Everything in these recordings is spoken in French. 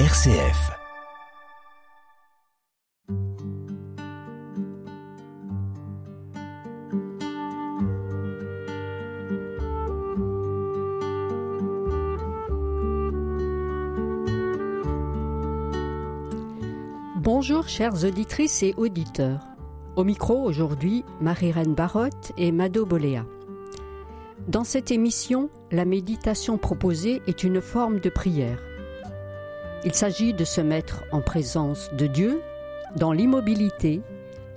RCF. Bonjour chères auditrices et auditeurs. Au micro aujourd'hui, Marie-Reine Barotte et Mado Boléa. Dans cette émission, la méditation proposée est une forme de prière. Il s'agit de se mettre en présence de Dieu dans l'immobilité,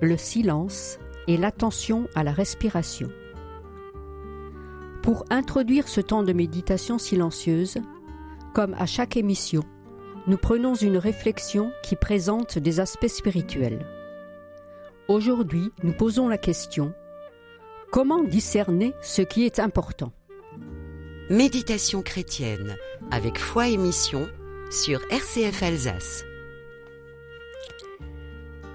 le silence et l'attention à la respiration. Pour introduire ce temps de méditation silencieuse, comme à chaque émission, nous prenons une réflexion qui présente des aspects spirituels. Aujourd'hui, nous posons la question Comment discerner ce qui est important? Méditation chrétienne avec foi et mission sur RCF Alsace.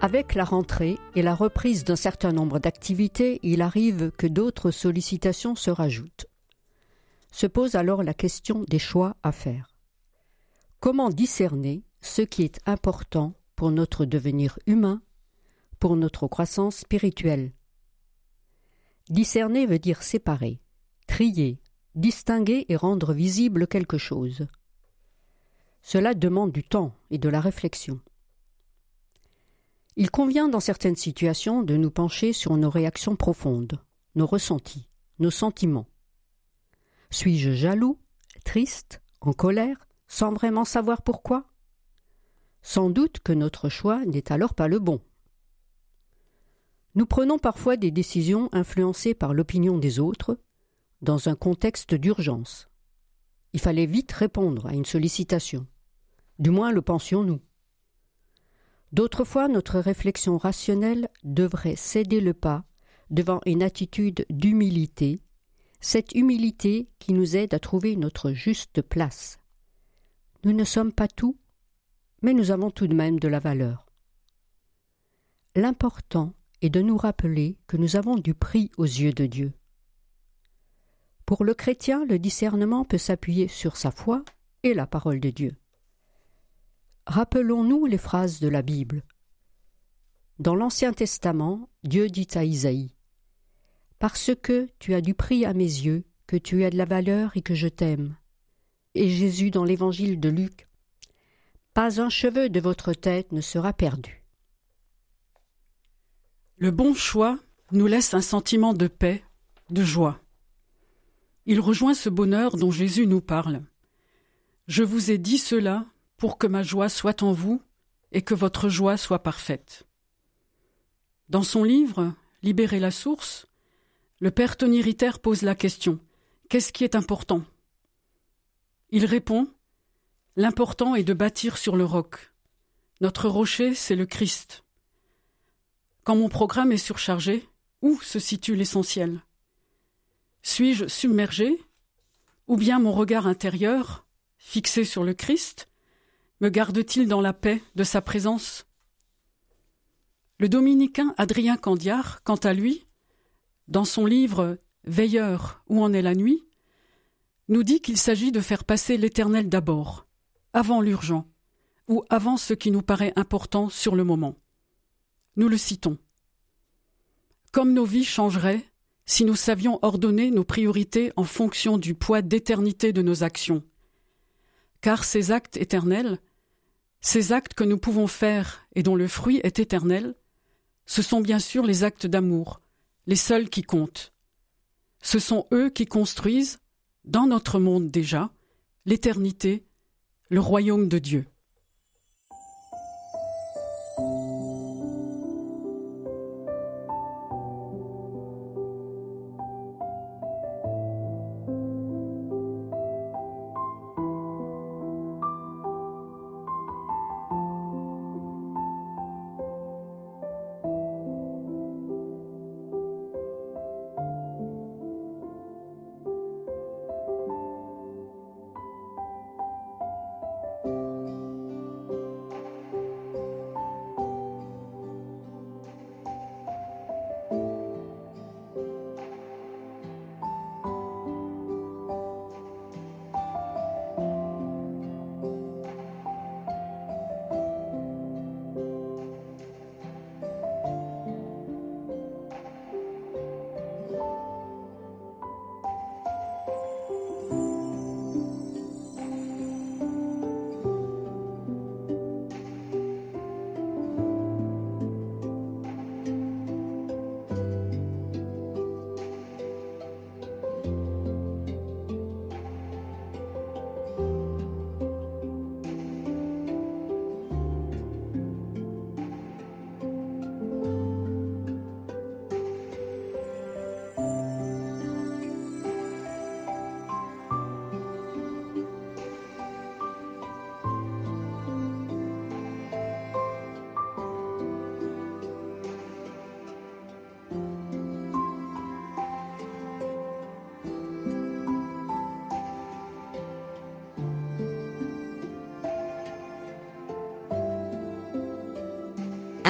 Avec la rentrée et la reprise d'un certain nombre d'activités, il arrive que d'autres sollicitations se rajoutent. Se pose alors la question des choix à faire. Comment discerner ce qui est important pour notre devenir humain, pour notre croissance spirituelle? Discerner veut dire séparer, trier, distinguer et rendre visible quelque chose. Cela demande du temps et de la réflexion. Il convient dans certaines situations de nous pencher sur nos réactions profondes, nos ressentis, nos sentiments. Suis-je jaloux, triste, en colère, sans vraiment savoir pourquoi? Sans doute que notre choix n'est alors pas le bon. Nous prenons parfois des décisions influencées par l'opinion des autres, dans un contexte d'urgence. Il fallait vite répondre à une sollicitation. Du moins le pensions-nous. D'autres fois, notre réflexion rationnelle devrait céder le pas devant une attitude d'humilité, cette humilité qui nous aide à trouver notre juste place. Nous ne sommes pas tout, mais nous avons tout de même de la valeur. L'important et de nous rappeler que nous avons du prix aux yeux de Dieu. Pour le chrétien, le discernement peut s'appuyer sur sa foi et la parole de Dieu. Rappelons-nous les phrases de la Bible. Dans l'Ancien Testament, Dieu dit à Isaïe Parce que tu as du prix à mes yeux, que tu as de la valeur et que je t'aime. Et Jésus dans l'Évangile de Luc Pas un cheveu de votre tête ne sera perdu. Le bon choix nous laisse un sentiment de paix, de joie. Il rejoint ce bonheur dont Jésus nous parle. Je vous ai dit cela pour que ma joie soit en vous et que votre joie soit parfaite. Dans son livre Libérer la source, le père Tony Ritter pose la question Qu'est-ce qui est important? Il répond L'important est de bâtir sur le roc. Notre rocher, c'est le Christ. Quand mon programme est surchargé, où se situe l'essentiel? Suis-je submergé? Ou bien mon regard intérieur, fixé sur le Christ, me garde-t-il dans la paix de sa présence? Le dominicain Adrien Candiar, quant à lui, dans son livre Veilleur, où en est la nuit, nous dit qu'il s'agit de faire passer l'éternel d'abord, avant l'urgent, ou avant ce qui nous paraît important sur le moment. Nous le citons. Comme nos vies changeraient si nous savions ordonner nos priorités en fonction du poids d'éternité de nos actions. Car ces actes éternels, ces actes que nous pouvons faire et dont le fruit est éternel, ce sont bien sûr les actes d'amour, les seuls qui comptent. Ce sont eux qui construisent, dans notre monde déjà, l'éternité, le royaume de Dieu.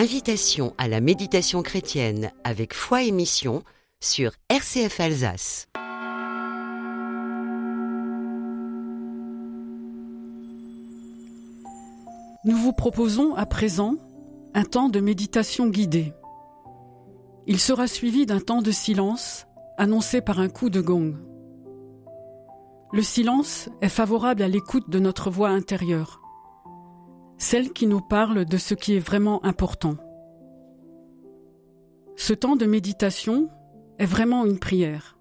Invitation à la méditation chrétienne avec foi et mission sur RCF Alsace. Nous vous proposons à présent un temps de méditation guidée. Il sera suivi d'un temps de silence annoncé par un coup de gong. Le silence est favorable à l'écoute de notre voix intérieure celle qui nous parle de ce qui est vraiment important. Ce temps de méditation est vraiment une prière.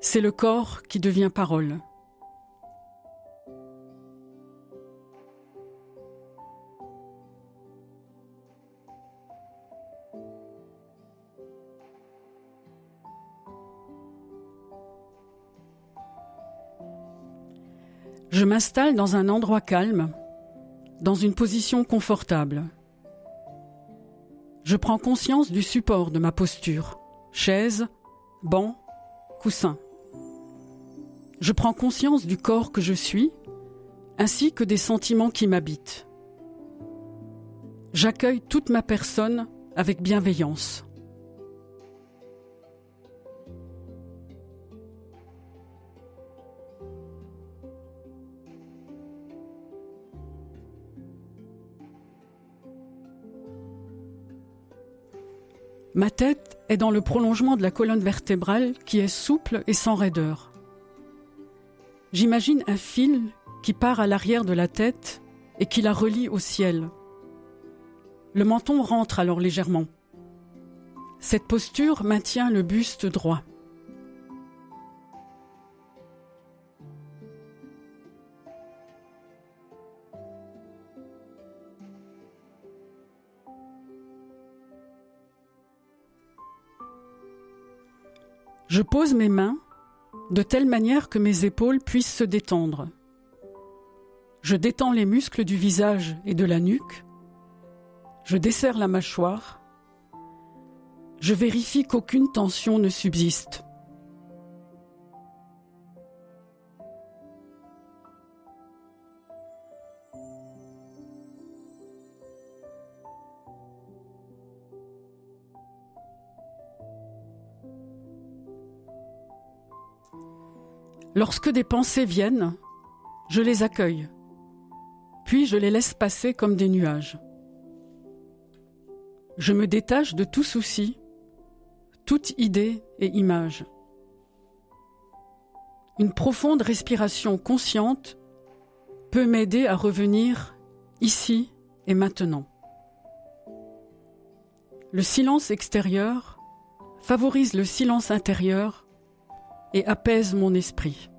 C'est le corps qui devient parole. Je m'installe dans un endroit calme dans une position confortable. Je prends conscience du support de ma posture, chaise, banc, coussin. Je prends conscience du corps que je suis, ainsi que des sentiments qui m'habitent. J'accueille toute ma personne avec bienveillance. Ma tête est dans le prolongement de la colonne vertébrale qui est souple et sans raideur. J'imagine un fil qui part à l'arrière de la tête et qui la relie au ciel. Le menton rentre alors légèrement. Cette posture maintient le buste droit. Je pose mes mains de telle manière que mes épaules puissent se détendre. Je détends les muscles du visage et de la nuque. Je desserre la mâchoire. Je vérifie qu'aucune tension ne subsiste. Lorsque des pensées viennent, je les accueille, puis je les laisse passer comme des nuages. Je me détache de tout souci, toute idée et image. Une profonde respiration consciente peut m'aider à revenir ici et maintenant. Le silence extérieur favorise le silence intérieur et apaise mon esprit.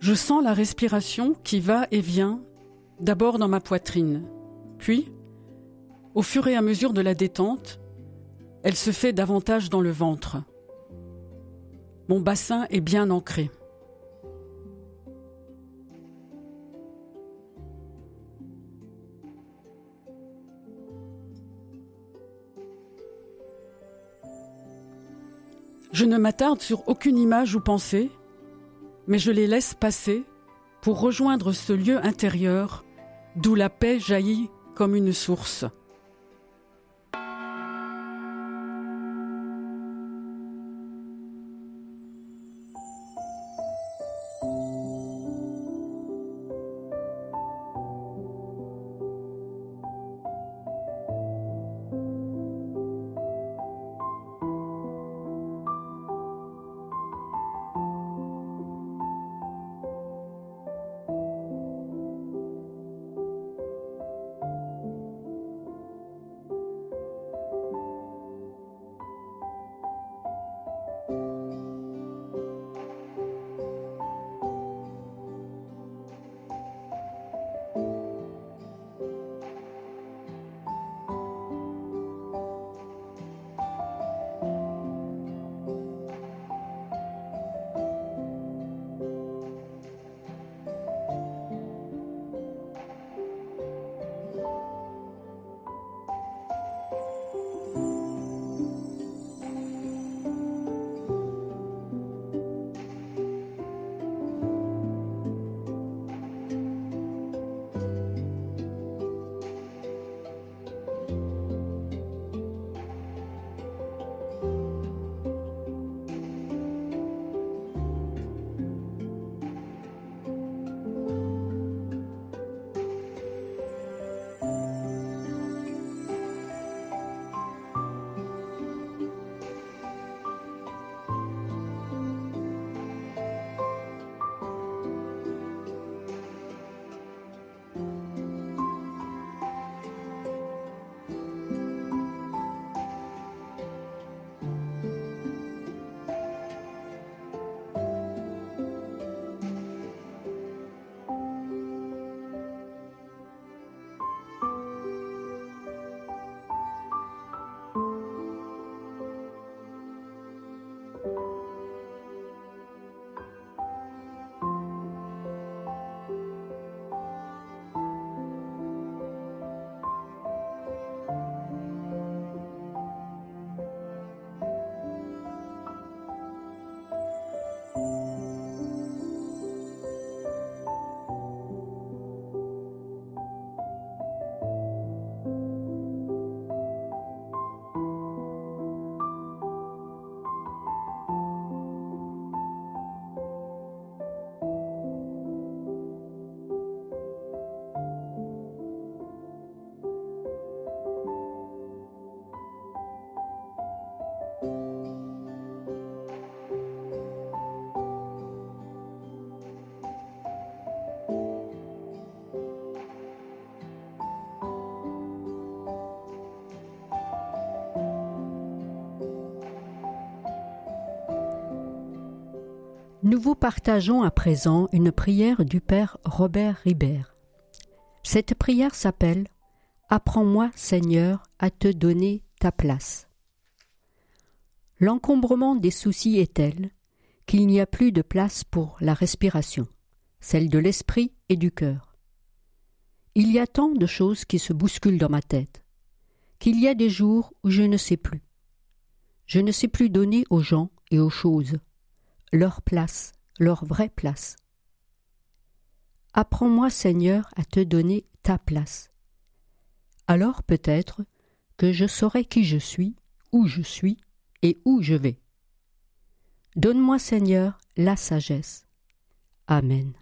Je sens la respiration qui va et vient, d'abord dans ma poitrine, puis, au fur et à mesure de la détente, elle se fait davantage dans le ventre. Mon bassin est bien ancré. Je ne m'attarde sur aucune image ou pensée, mais je les laisse passer pour rejoindre ce lieu intérieur d'où la paix jaillit comme une source. Nous vous partageons à présent une prière du Père Robert Ribert. Cette prière s'appelle Apprends-moi, Seigneur, à te donner ta place. L'encombrement des soucis est tel qu'il n'y a plus de place pour la respiration, celle de l'esprit et du cœur. Il y a tant de choses qui se bousculent dans ma tête, qu'il y a des jours où je ne sais plus. Je ne sais plus donner aux gens et aux choses leur place, leur vraie place. Apprends-moi, Seigneur, à te donner ta place. Alors peut-être que je saurai qui je suis, où je suis et où je vais. Donne-moi, Seigneur, la sagesse. Amen.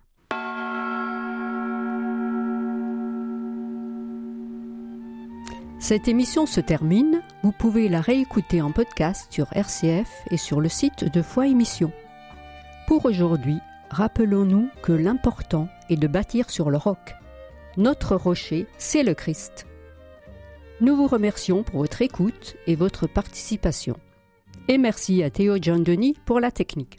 Cette émission se termine. Vous pouvez la réécouter en podcast sur RCF et sur le site de Foi Émission. Pour aujourd'hui, rappelons-nous que l'important est de bâtir sur le roc. Notre rocher, c'est le Christ. Nous vous remercions pour votre écoute et votre participation. Et merci à Théo John Denis pour la technique.